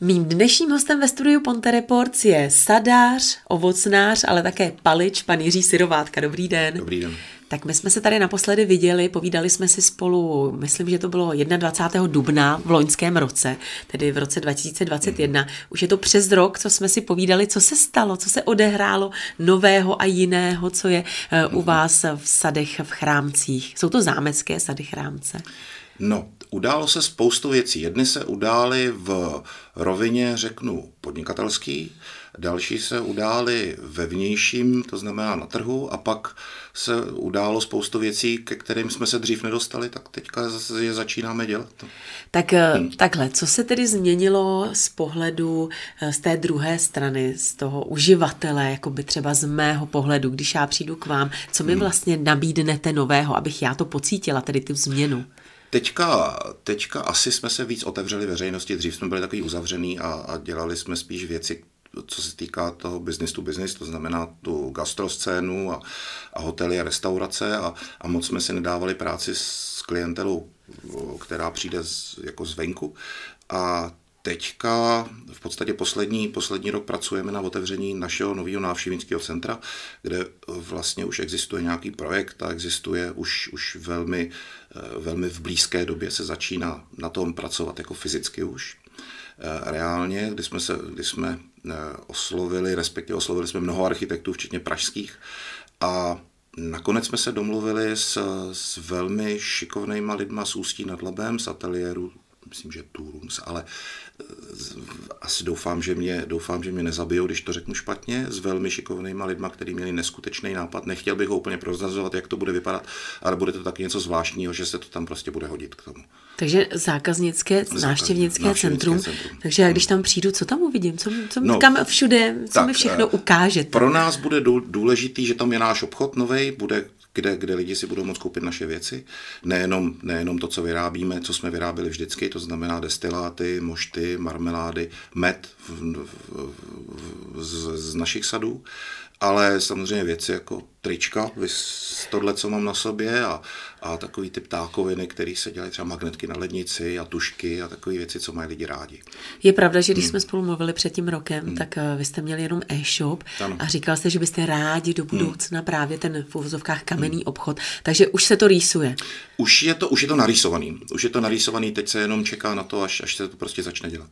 Mým dnešním hostem ve studiu Ponte Reports je sadář, ovocnář, ale také palič, pan Jiří Syrovátka. Dobrý den. Dobrý den. Tak my jsme se tady naposledy viděli, povídali jsme si spolu, myslím, že to bylo 21. dubna v loňském roce, tedy v roce 2021. Mm. Už je to přes rok, co jsme si povídali, co se stalo, co se odehrálo nového a jiného, co je uh, u vás v sadech, v chrámcích. Jsou to zámecké sady chrámce? No, událo se spoustu věcí. Jedny se udály v rovině, řeknu, podnikatelský, další se udály ve vnějším, to znamená na trhu, a pak se událo spoustu věcí, ke kterým jsme se dřív nedostali, tak teďka je začínáme dělat. Tak eh, hmm. takhle, co se tedy změnilo z pohledu eh, z té druhé strany, z toho uživatele, jako by třeba z mého pohledu, když já přijdu k vám, co mi hmm. vlastně nabídnete nového, abych já to pocítila, tedy tu změnu? Teďka, teďka asi jsme se víc otevřeli veřejnosti, dřív jsme byli takový uzavřený a, a dělali jsme spíš věci, co se týká toho business to business, to znamená tu gastroscénu a, a hotely a restaurace a, a moc jsme si nedávali práci s klientelou, která přijde z, jako zvenku a teďka v podstatě poslední, poslední rok pracujeme na otevření našeho nového návštěvnického centra, kde vlastně už existuje nějaký projekt a existuje už, už velmi, velmi v blízké době se začíná na tom pracovat jako fyzicky už. Reálně, kdy jsme, se, kdy jsme eh, oslovili, respektive oslovili jsme mnoho architektů, včetně pražských, a Nakonec jsme se domluvili s, s velmi šikovnýma lidma z Ústí nad Labem, z ateliéru myslím, že Turums, ale eh, asi doufám, že mě, doufám, že mě nezabijou, když to řeknu špatně, s velmi šikovnýma lidma, kteří měli neskutečný nápad. Nechtěl bych ho úplně prozrazovat, jak to bude vypadat, ale bude to taky něco zvláštního, že se to tam prostě bude hodit k tomu. Takže zákaznické, návštěvnické centrum. centrum. Takže já když tam přijdu, co tam uvidím? Co, co no, kam všude, co tak, mi všechno eh, ukážete? Pro nás bude důležitý, že tam je náš obchod nový, bude kde, kde lidi si budou moct koupit naše věci. Nejenom, nejenom to, co vyrábíme, co jsme vyráběli vždycky, to znamená destiláty, mošty, marmelády, med v, v, v, z, z našich sadů, ale samozřejmě věci jako trička, tohle, co mám na sobě a, a takový typ ptákoviny, který se dělají třeba magnetky na lednici a tušky a takové věci, co mají lidi rádi. Je pravda, že když hmm. jsme spolu mluvili před tím rokem, hmm. tak uh, vy jste měli jenom e-shop ano. a říkal jste, že byste rádi do hmm. budoucna hmm. právě ten v uvozovkách kamenný hmm. obchod, takže už se to rýsuje. Už je to, už je to narýsovaný. Už je to narýsovaný, teď se jenom čeká na to, až, až se to prostě začne dělat.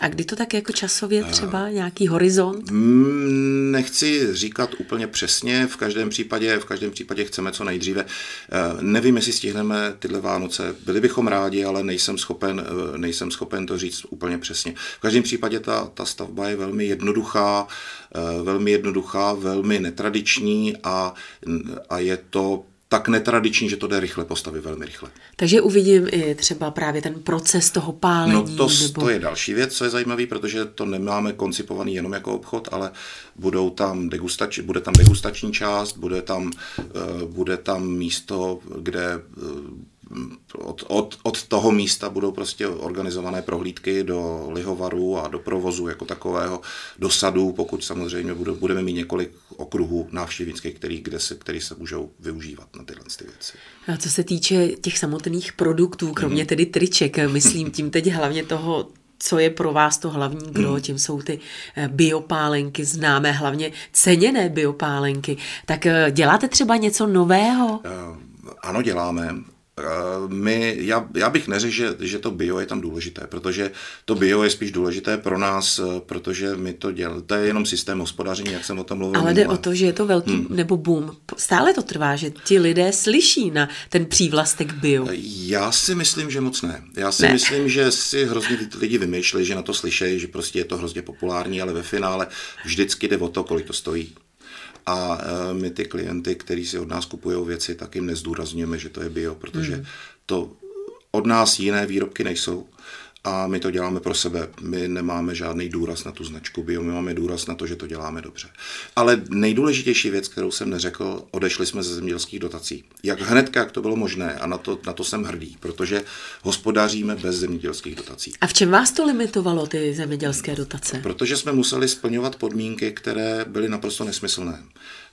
A kdy to tak jako časově třeba, nějaký horizont? Mm, nechci říkat úplně přesně, v každém případě, v každém případě chceme co nejdříve. Eh, nevím, jestli stihneme tyhle Vánoce, byli bychom rádi, ale nejsem schopen, eh, nejsem schopen to říct úplně přesně. V každém případě ta, ta stavba je velmi jednoduchá, eh, velmi jednoduchá, velmi netradiční a, a je to tak netradiční, že to jde rychle postavit, velmi rychle. Takže uvidím i třeba právě ten proces toho pálení. No to, nebo... to je další věc, co je zajímavý, protože to nemáme koncipovaný jenom jako obchod, ale budou tam degustač, bude tam degustační část, bude tam, uh, bude tam místo, kde uh, od, od, od toho místa budou prostě organizované prohlídky do lihovaru a do provozu jako takového, do sadů, pokud samozřejmě budou, budeme mít několik okruhů návštěvnických, který, kde se, který se můžou využívat na tyhle ty věci. A co se týče těch samotných produktů, kromě mm. tedy triček, myslím tím teď hlavně toho co je pro vás to hlavní gro, hmm. tím jsou ty eh, biopálenky, známé hlavně ceněné biopálenky. Tak eh, děláte třeba něco nového? Uh, ano, děláme. Eh, my, já, já bych neřekl, že, že to bio je tam důležité, protože to bio je spíš důležité pro nás, eh, protože my to děláme. To je jenom systém hospodaření, jak jsem o tom mluvil. Ale jde o to, že je to velký hmm. nebo boom. Stále to trvá, že ti lidé slyší na ten přívlastek bio. Já si myslím, že moc ne. Já si ne. myslím, že si hrozně lidi vymýšlejí, že na to slyšejí, že prostě je to hrozně populární, ale ve finále vždycky jde o to, kolik to stojí a e, my ty klienty, kteří si od nás kupují věci, tak jim nezdůrazňujeme, že to je bio, protože mm. to od nás jiné výrobky nejsou a my to děláme pro sebe. My nemáme žádný důraz na tu značku bio, my máme důraz na to, že to děláme dobře. Ale nejdůležitější věc, kterou jsem neřekl, odešli jsme ze zemědělských dotací. Jak hned, jak to bylo možné a na to, na to jsem hrdý, protože hospodaříme bez zemědělských dotací. A v čem vás to limitovalo, ty zemědělské dotace? Protože jsme museli splňovat podmínky, které byly naprosto nesmyslné.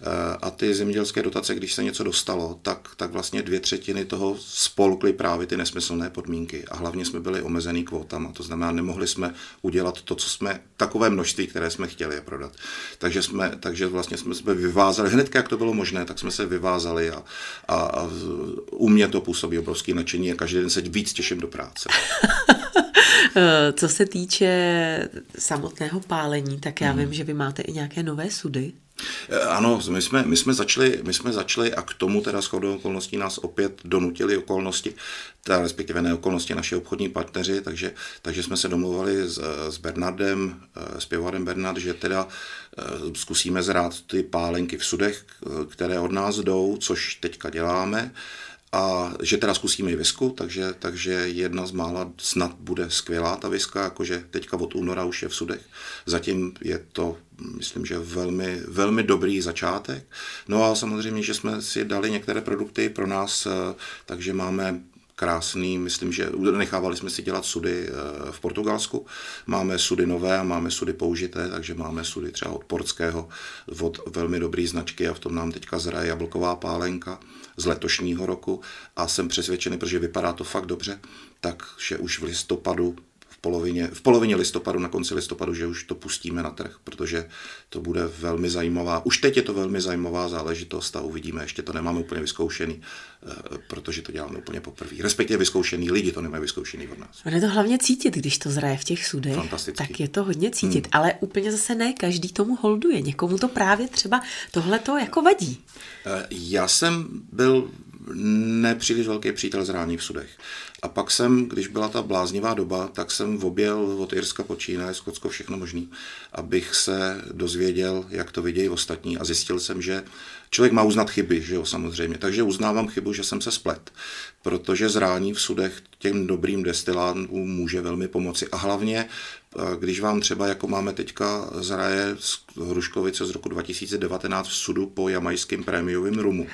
Eh, a ty zemědělské dotace, když se něco dostalo, tak, tak vlastně dvě třetiny toho spolkly právě ty nesmyslné podmínky a hlavně jsme byli omezený kvót kvótama. To znamená, nemohli jsme udělat to, co jsme, takové množství, které jsme chtěli je prodat. Takže, jsme, takže vlastně jsme se vyvázali, hned jak to bylo možné, tak jsme se vyvázali a, a, a u mě to působí obrovský nadšení a každý den se víc těším do práce. Co se týče samotného pálení, tak já hmm. vím, že vy máte i nějaké nové sudy. Eh, ano, my jsme, my jsme, začali, my jsme začali a k tomu teda shodou okolností nás opět donutili okolnosti, teda respektive ne okolnosti naši obchodní partneři, takže, takže jsme se domluvali s, s Bernardem, eh, s pivovarem Bernard, že teda eh, zkusíme zrát ty pálenky v sudech, které od nás jdou, což teďka děláme a že teda zkusíme i visku, takže, takže jedna z mála snad bude skvělá ta viska, jakože teďka od února už je v sudech. Zatím je to, myslím, že velmi, velmi dobrý začátek. No a samozřejmě, že jsme si dali některé produkty pro nás, eh, takže máme krásný, myslím, že nechávali jsme si dělat sudy eh, v Portugalsku. Máme sudy nové a máme sudy použité, takže máme sudy třeba od Portského, od velmi dobré značky a v tom nám teďka zraje jablková pálenka z letošního roku a jsem přesvědčený, protože vypadá to fakt dobře, takže už v listopadu polovině, v polovině listopadu, na konci listopadu, že už to pustíme na trh, protože to bude velmi zajímavá. Už teď je to velmi zajímavá záležitost a uvidíme, ještě to nemáme úplně vyzkoušený, eh, protože to děláme úplně poprvé. Respektive vyzkoušený, lidi to nemají vyzkoušený od nás. je to hlavně cítit, když to zraje v těch sudech, tak je to hodně cítit, hmm. ale úplně zase ne každý tomu holduje. Někomu to právě třeba tohle to jako vadí. Eh, já jsem byl nepříliš velký přítel zrání v sudech. A pak jsem, když byla ta bláznivá doba, tak jsem objel od Irska po Čína, Skotsko, všechno možný, abych se dozvěděl, jak to vidějí ostatní a zjistil jsem, že člověk má uznat chyby, že jo, samozřejmě. Takže uznávám chybu, že jsem se splet, protože zrání v sudech těm dobrým destilátům může velmi pomoci. A hlavně, když vám třeba, jako máme teďka zraje z Hruškovice z roku 2019 v sudu po jamajským prémiovým rumu,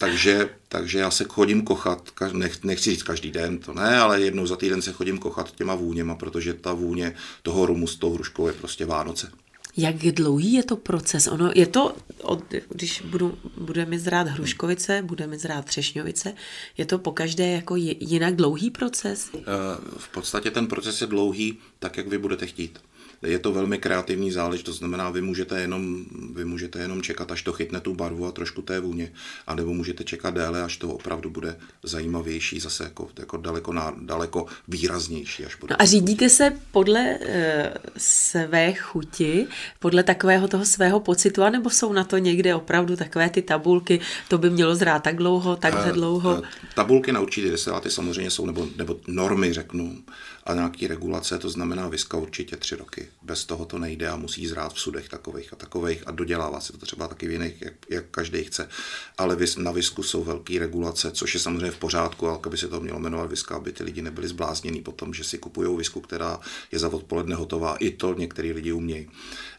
takže, takže já se chodím kochat, nech, nechci říct každý den, to ne, ale jednou za týden se chodím kochat těma vůněma, protože ta vůně toho rumu s tou hruškou je prostě Vánoce. Jak dlouhý je to proces? Ono je to, od, když budu, bude mi zrát hruškovice, bude mi zrát třešňovice, je to po každé jako jinak dlouhý proces? Eh, v podstatě ten proces je dlouhý tak, jak vy budete chtít je to velmi kreativní záležitost, to znamená, vy můžete, jenom, vy můžete jenom čekat, až to chytne tu barvu a trošku té vůně, anebo můžete čekat déle, až to opravdu bude zajímavější, zase jako, jako daleko, daleko výraznější. Až bude. No a řídíte se podle e, své chuti, podle takového toho svého pocitu, anebo jsou na to někde opravdu takové ty tabulky, to by mělo zrát tak dlouho, takhle eh, dlouho? E, tabulky na určitě destiláty samozřejmě jsou, nebo, nebo normy řeknu, a nějaký regulace, to znamená viska určitě tři roky. Bez toho to nejde a musí zrát v sudech takových a takových a dodělává se to třeba taky v jiných, jak, jak každý chce. Ale na visku jsou velké regulace, což je samozřejmě v pořádku, ale by se to mělo jmenovat viska, aby ty lidi nebyli zbláznění potom, že si kupují visku, která je za odpoledne hotová. I to některý lidi umějí.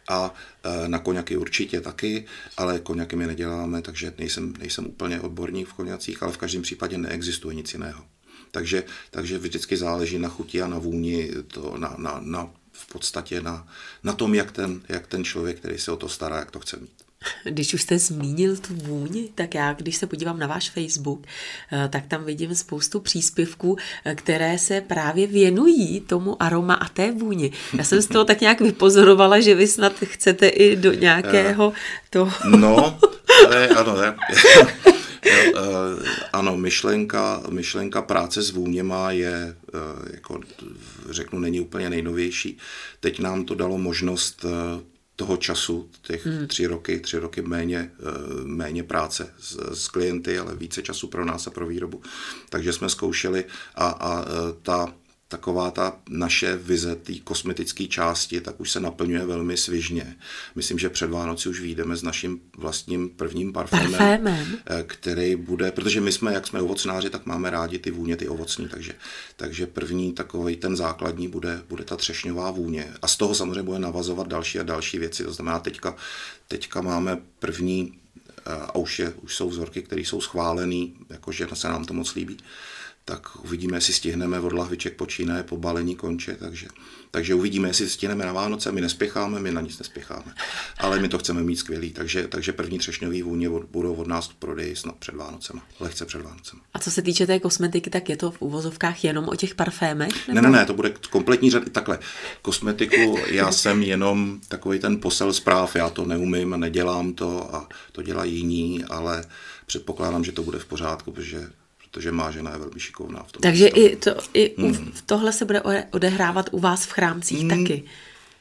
A e, na koněky určitě taky, ale koněky my neděláme, takže nejsem, nejsem úplně odborník v koněcích, ale v každém případě neexistuje nic jiného. Takže, takže vždycky záleží na chuti a na vůni, to, na, na, na, v podstatě na, na tom, jak ten, jak ten člověk, který se o to stará, jak to chce mít. Když už jste zmínil tu vůni, tak já, když se podívám na váš Facebook, eh, tak tam vidím spoustu příspěvků, eh, které se právě věnují tomu aroma a té vůni. Já jsem z toho tak nějak vypozorovala, že vy snad chcete i do nějakého toho... No, ale ano, ne. Uh, ano, myšlenka, myšlenka práce s vůněma je, uh, jako řeknu, není úplně nejnovější. Teď nám to dalo možnost uh, toho času, těch hmm. tři roky, tři roky méně, méně práce s, s klienty, ale více času pro nás a pro výrobu. Takže jsme zkoušeli a, a ta taková ta naše vize té kosmetické části, tak už se naplňuje velmi svižně. Myslím, že před Vánoci už vyjdeme s naším vlastním prvním parfémem, parfémem, eh, který bude, protože my jsme, jak jsme ovocnáři, tak máme rádi ty vůně, ty ovocní, takže, takže první takový ten základní bude, bude ta třešňová vůně. A z toho samozřejmě bude navazovat další a další věci. To znamená, teďka, teďka máme první, eh, a už, je, už jsou vzorky, které jsou schválené, jakože se nám to moc líbí tak uvidíme, jestli stihneme od lahviček počínaje po balení konče, takže, takže uvidíme, jestli stihneme na Vánoce, my nespěcháme, my na nic nespěcháme, ale my to chceme mít skvělý, takže, takže první třešňový vůně budou od nás v prodeji snad před Vánocem, lehce před Vánocem. A co se týče té kosmetiky, tak je to v úvozovkách jenom o těch parfémech? Nebo? Ne, ne, ne, to bude kompletní řad, takhle, kosmetiku, já jsem jenom takový ten posel zpráv, já to neumím, nedělám to a to dělají jiní, ale předpokládám, že to bude v pořádku, protože protože má žena je velmi šikovná v tom. Takže i, to, i hmm. tohle se bude odehrávat u vás v chrámcích hmm. taky.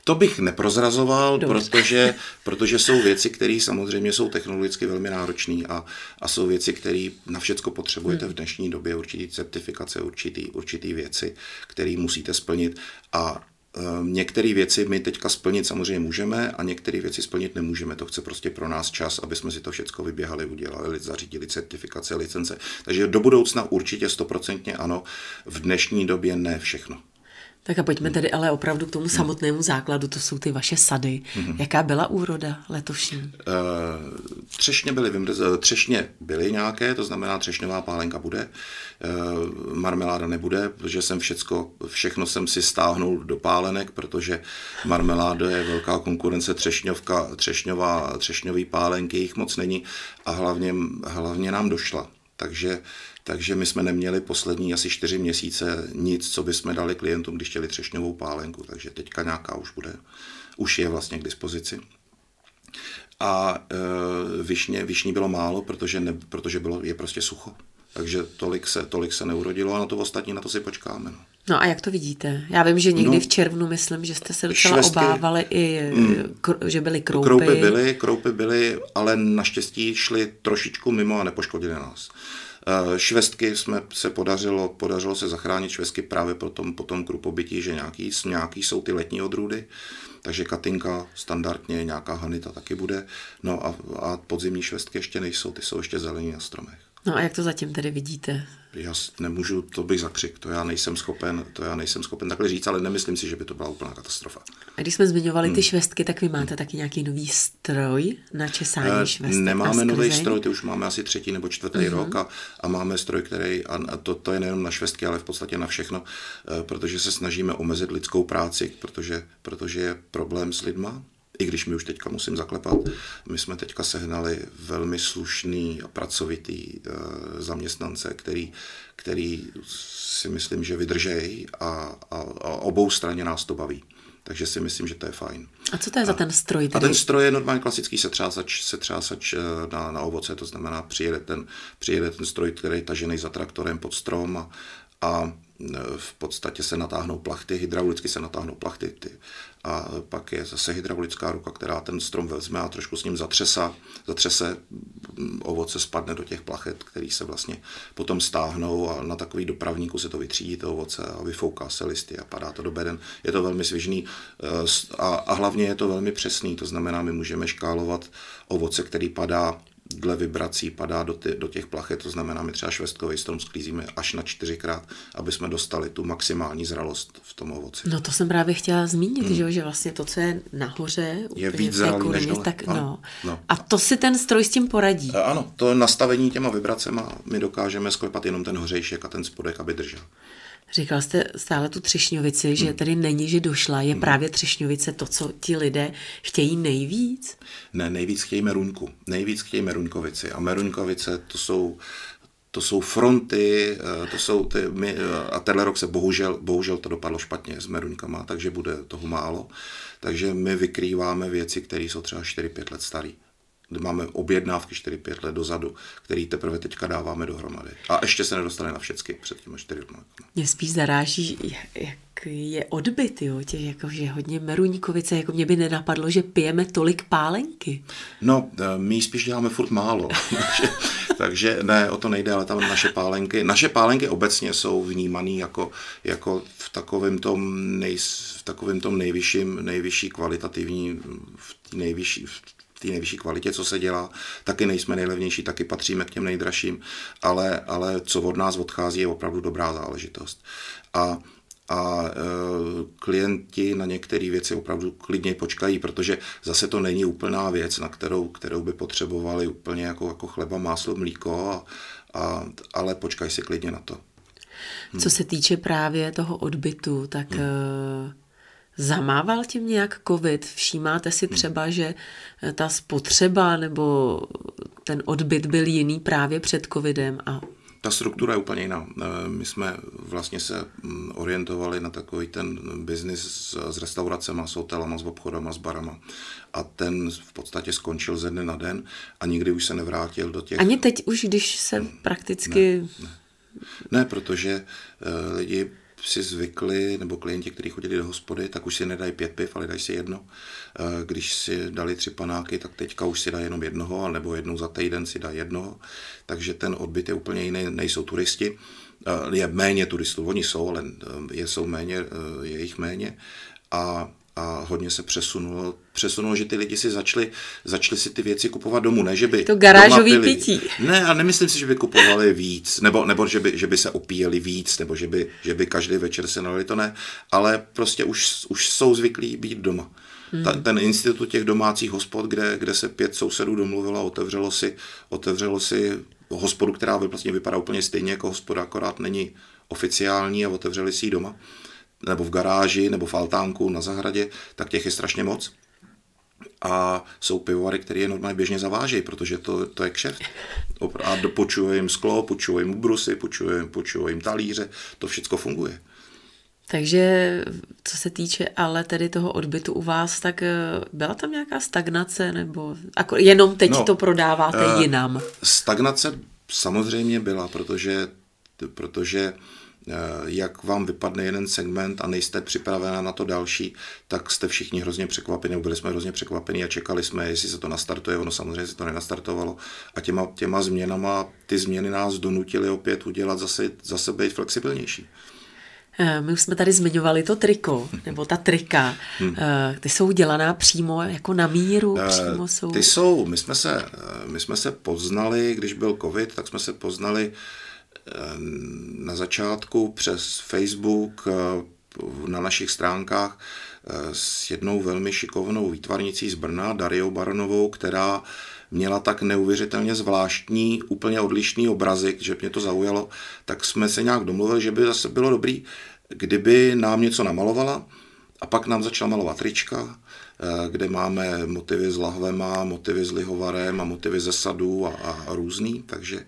To bych neprozrazoval, protože, protože jsou věci, které samozřejmě jsou technologicky velmi náročné a, a jsou věci, které na všecko potřebujete hmm. v dnešní době, určitý certifikace, určitý, určitý věci, které musíte splnit a některé věci my teďka splnit samozřejmě můžeme a některé věci splnit nemůžeme. To chce prostě pro nás čas, aby jsme si to všechno vyběhali, udělali, zařídili certifikace, licence. Takže do budoucna určitě stoprocentně ano, v dnešní době ne všechno. Tak a pojďme tedy ale opravdu k tomu hmm. samotnému základu, to jsou ty vaše sady. Hmm. Jaká byla úroda letošní? Eh, třešně byly, vymrz- třešně byly nějaké, to znamená třešňová pálenka bude, eh, marmeláda nebude, protože jsem všecko, všechno jsem si stáhnul do pálenek, protože marmeláda je velká konkurence třešňovka, třešňová, třešňový pálenky, jich moc není a hlavně, hlavně nám došla. Takže takže my jsme neměli poslední asi čtyři měsíce nic, co bychom dali klientům, když chtěli třešňovou pálenku, takže teďka nějaká už bude, už je vlastně k dispozici. A e, višně, višní bylo málo, protože, ne, protože bylo, je prostě sucho. Takže tolik se, tolik se neurodilo a na to ostatní, na to si počkáme. No. No a jak to vidíte? Já vím, že někdy no, v červnu, myslím, že jste se docela švestky, obávali i, mm, že byly kroupy. Kroupy byly, kroupy byly, ale naštěstí šly trošičku mimo a nepoškodili nás. Eh, švestky jsme se podařilo, podařilo se zachránit švestky právě po tom, po tom krupobytí, že nějaký, nějaký jsou ty letní odrůdy, takže katinka standardně, nějaká hanita taky bude, no a, a podzimní švestky ještě nejsou, ty jsou ještě zelení na stromech. No a jak to zatím tedy vidíte? Já nemůžu, to bych zakřik, to já nejsem schopen, to já nejsem schopen takhle říct, ale nemyslím si, že by to byla úplná katastrofa. A když jsme zmiňovali hmm. ty švestky, tak vy máte taky nějaký nový stroj na česání eh, švestek? Nemáme nový stroj, ty už máme asi třetí nebo čtvrtý uh-huh. rok a, a máme stroj, který, a to, to je nejenom na švestky, ale v podstatě na všechno, eh, protože se snažíme omezit lidskou práci, protože, protože je problém s lidma, i když mi už teďka musím zaklepat, my jsme teďka sehnali velmi slušný a pracovitý e, zaměstnance, který, který si myslím, že vydržejí a, a, a obou straně nás to baví. Takže si myslím, že to je fajn. A co to je a, za ten stroj? Tedy? A ten stroj je normálně klasický setřásač, setřásač eh, na, na ovoce, to znamená přijede ten, přijede ten stroj, který je tažený za traktorem pod strom a, a v podstatě se natáhnou plachty, hydraulicky se natáhnou plachty ty, a pak je zase hydraulická ruka, která ten strom vezme a trošku s ním zatřesa, zatřese, mm, ovoce spadne do těch plachet, který se vlastně potom stáhnou a na takový dopravníku se to vytřídí to ovoce a vyfouká se listy a padá to do beden. Je to velmi svižný eh, a, a hlavně je to velmi přesný, to znamená, my můžeme škálovat ovoce, který padá dle vibrací padá do, ty, do těch plachet, to znamená, my třeba švestkový strom sklízíme až na čtyřikrát, aby jsme dostali tu maximální zralost v tom ovoci. No to jsem právě chtěla zmínit, hmm. že, že vlastně to, co je nahoře, je víc zralý než dole. Tak, ano, no. No. A to si ten stroj s tím poradí. Ano, to nastavení těma vibracema my dokážeme sklepat jenom ten hořejšek a ten spodek, aby držel. Říkal jste stále tu třešňovici, že hmm. tady není, že došla. Je hmm. právě třešňovice to, co ti lidé chtějí nejvíc? Ne, nejvíc chtějí meruňku. Nejvíc chtějí meruňkovici. A meruňkovice to jsou to jsou fronty, eh, to jsou ty, my, eh, a tenhle rok se bohužel, bohužel to dopadlo špatně s meruňkama, takže bude toho málo. Takže my vykrýváme věci, které jsou třeba 4-5 let staré máme objednávky 4-5 let dozadu, který teprve teďka dáváme dohromady. A ještě se nedostane na všechny před těmi 4 lety. Mě spíš zaráží, jak je odbyt, jo, těch, jako, že hodně meruníkovice, jako mě by nenapadlo, že pijeme tolik pálenky. No, eh, my spíš děláme furt málo, takže, takže ne, o to nejde, ale tam naše pálenky, naše pálenky obecně jsou vnímané jako, jako v takovém tom, nej, v takovém tom nejvyšším, nejvyšší kvalitativní, v nejvyšší, v té nejvyšší kvalitě, co se dělá. Taky nejsme nejlevnější, taky patříme k těm nejdražším, ale, ale co od nás odchází, je opravdu dobrá záležitost. A a e, klienti na některé věci opravdu klidně počkají, protože zase to není úplná věc, na kterou, kterou by potřebovali úplně jako, jako chleba, máslo, mlíko, a, a, ale počkají si klidně na to. Co hmm. se týče právě toho odbytu, tak hmm. Zamával tím nějak covid? Všímáte si hmm. třeba, že ta spotřeba nebo ten odbyt byl jiný právě před covidem a ta struktura je úplně jiná. Eh, my jsme vlastně se mm, orientovali na takový ten biznis s, restauracemi, s hotelama, s obchodama, s barama. A ten v podstatě skončil ze dne na den a nikdy už se nevrátil do těch... Ani teď už, když se prakticky... Ne, ne. ne protože uh, lidi si zvykli, nebo klienti, kteří chodili do hospody, tak už si nedají pět piv, ale dají si jedno. Eh, když si dali tři panáky, tak teďka už si dají jenom jednoho, nebo jednou za týden si dají jednoho. Takže ten odbyt je úplně jiný, nejsou turisti. Eh, je méně turistů, oni jsou, ale eh, je, jsou méně, je jich méně. A a hodně se přesunulo, přesunulo, že ty lidi si začali, začali si ty věci kupovat domů, ne, že by To garážový pití. Ne, a nemyslím si, že by kupovali víc, nebo, nebo že, by, že by se opíjeli víc, nebo že by, že by každý večer se nalili, to ne, ale prostě už, už jsou zvyklí být doma. Hmm. Ta, ten institut těch domácích hospod, kde, kde se pět sousedů domluvilo a otevřelo si, otevřelo si hospodu, která vlastně vypadá úplně stejně jako hospoda, akorát není oficiální a otevřeli si ji doma nebo v garáži, nebo v altánku na zahradě, tak těch je strašně moc. A jsou pivovary, které je normálně běžně zavážejí, protože to, to je kšeft. A počuje jim sklo, počuje jim ubrusy, počuje, počuje jim talíře, to všechno funguje. Takže co se týče ale tedy toho odbytu u vás, tak eh, byla tam nějaká stagnace nebo jako jenom teď no, to prodáváte uh, jinam? Stagnace samozřejmě byla, protože, protože Eh, jak vám vypadne jeden segment a nejste připravená na to další, tak jste všichni hrozně překvapeni, byli jsme hrozně překvapení a čekali jsme, jestli se to nastartuje, ono samozřejmě se to nenastartovalo a těma, těma změnama ty změny nás donutily opět udělat zase, zase být flexibilnější. Eh, my už jsme tady zmiňovali to triko, nebo ta trika. Hmm. Eh, ty jsou dělaná přímo jako na míru? Přímo jsou... Ty jsou, my jsme, se, my jsme se poznali, když byl covid, tak jsme se poznali na začátku přes Facebook eh, na našich stránkách eh, s jednou velmi šikovnou výtvarnicí z Brna, Dariou Baronovou, která měla tak neuvěřitelně zvláštní, úplně odlišný obrazik, že mě to zaujalo, tak jsme se nějak domluvili, že by zase bylo dobrý, kdyby nám něco namalovala a pak nám začala malovat trička, eh, kde máme motivy s lahvema, motivy s lihovarem a motivy ze sadů a, a různý, takže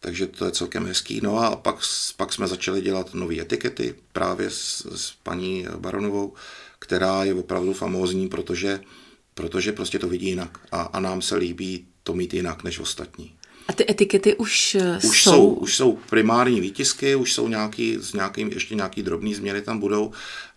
takže to je celkem hezký. No a pak, pak jsme začali dělat nové etikety právě s, s paní Baronovou, která je opravdu famózní, protože, protože prostě to vidí jinak a, a nám se líbí to mít jinak než ostatní. A ty etikety už, eh, už jsou? jsou? Už jsou primární výtisky, už jsou nějaký, s nějakým, ještě nějaký drobný změny tam budou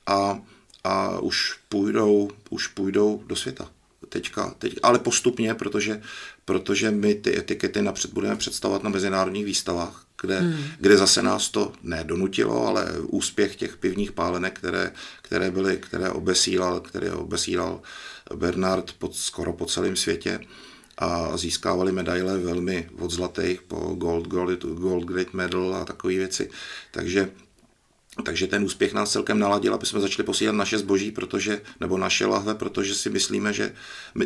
a, a už půjdou, už půjdou do světa teďka, teď, ale postupně, protože, protože my ty etikety napřed budeme představovat na mezinárodních výstavách, kde, hmm. kde zase nás to nedonutilo, ale úspěch těch pivních pálenek, které, které byly, které obesílal, které obesílal Bernard pod, skoro po celém světě a získávali medaile velmi od zlatých po gold, gold, gold great medal a takové věci. Takže takže ten úspěch nás celkem naladil, aby jsme začali posílat naše zboží, protože, nebo naše lahve, protože si myslíme, že...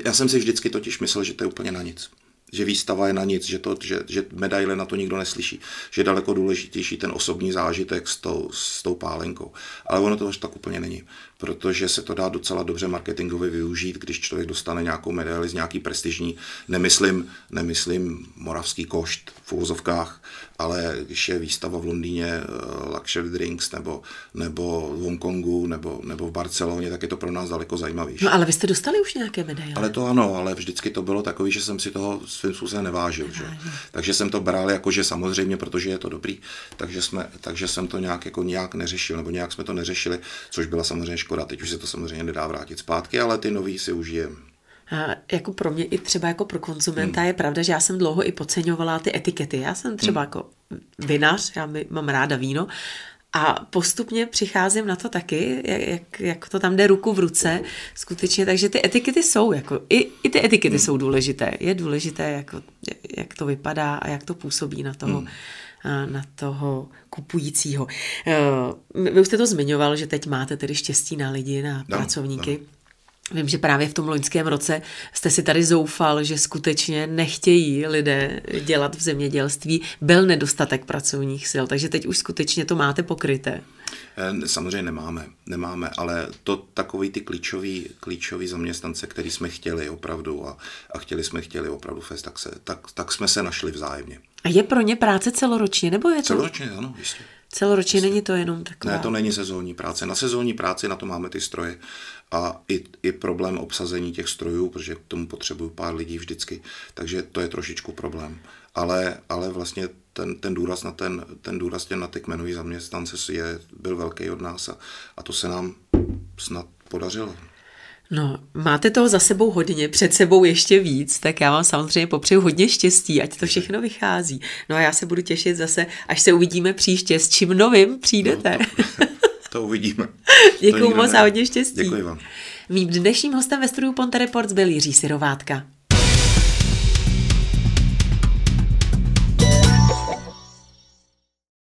Já jsem si vždycky totiž myslel, že to je úplně na nic že výstava je na nic, že, to, že, že medaile na to nikdo neslyší, že je daleko důležitější ten osobní zážitek s tou, s tou pálenkou. Ale ono to až tak úplně není, protože se to dá docela dobře marketingově využít, když člověk dostane nějakou medaili z nějaký prestižní, nemyslím, nemyslím moravský košt v úvozovkách, ale když je výstava v Londýně uh, Luxury Drinks nebo, nebo v Hongkongu nebo, nebo v Barceloně, tak je to pro nás daleko zajímavější. No ale vy jste dostali už nějaké medaile. Ale to ano, ale vždycky to bylo takový, že jsem si toho svým způsobem nevážil. Že? Takže jsem to bral jako, že samozřejmě, protože je to dobrý, takže, jsme, takže jsem to nějak, jako nějak neřešil, nebo nějak jsme to neřešili, což byla samozřejmě škoda. Teď už se to samozřejmě nedá vrátit zpátky, ale ty nový si užijeme. A jako pro mě i třeba jako pro konzumenta hmm. je pravda, že já jsem dlouho i podceňovala ty etikety. Já jsem třeba hmm. jako vinař, já mám ráda víno a postupně přicházím na to taky, jak, jak to tam jde ruku v ruce, skutečně, takže ty etikety jsou, jako, i, i ty etikety hmm. jsou důležité. Je důležité, jako, jak to vypadá a jak to působí na toho, hmm. na toho kupujícího. Vy už jste to zmiňoval, že teď máte tedy štěstí na lidi, na no, pracovníky. No. Vím, že právě v tom loňském roce jste si tady zoufal, že skutečně nechtějí lidé dělat v zemědělství. Byl nedostatek pracovních sil, takže teď už skutečně to máte pokryté. Eh, samozřejmě nemáme, nemáme, ale to takový ty klíčový, klíčový zaměstnance, který jsme chtěli opravdu a, a chtěli jsme chtěli opravdu fest, tak, se, tak, tak jsme se našli vzájemně. A je pro ně práce celoročně, nebo je to? Celoročně, ano, jistě. Celoročně není to jenom taková... Ne, to není sezónní práce. Na sezónní práci na to máme ty stroje a i, i problém obsazení těch strojů, protože k tomu potřebuju pár lidí vždycky, takže to je trošičku problém. Ale, ale vlastně ten, ten důraz na ten, ten důraz na ty kmenový zaměstnance je, byl velký od nás a, a to se nám snad podařilo. No, máte toho za sebou hodně, před sebou ještě víc, tak já vám samozřejmě popřeju hodně štěstí, ať to všechno vychází. No a já se budu těšit zase, až se uvidíme příště, s čím novým přijdete. No, to, to uvidíme. Děkuji moc a hodně štěstí. Děkuji vám. Mým dnešním hostem ve studiu Ponte Reports byl Jiří Sirovátka.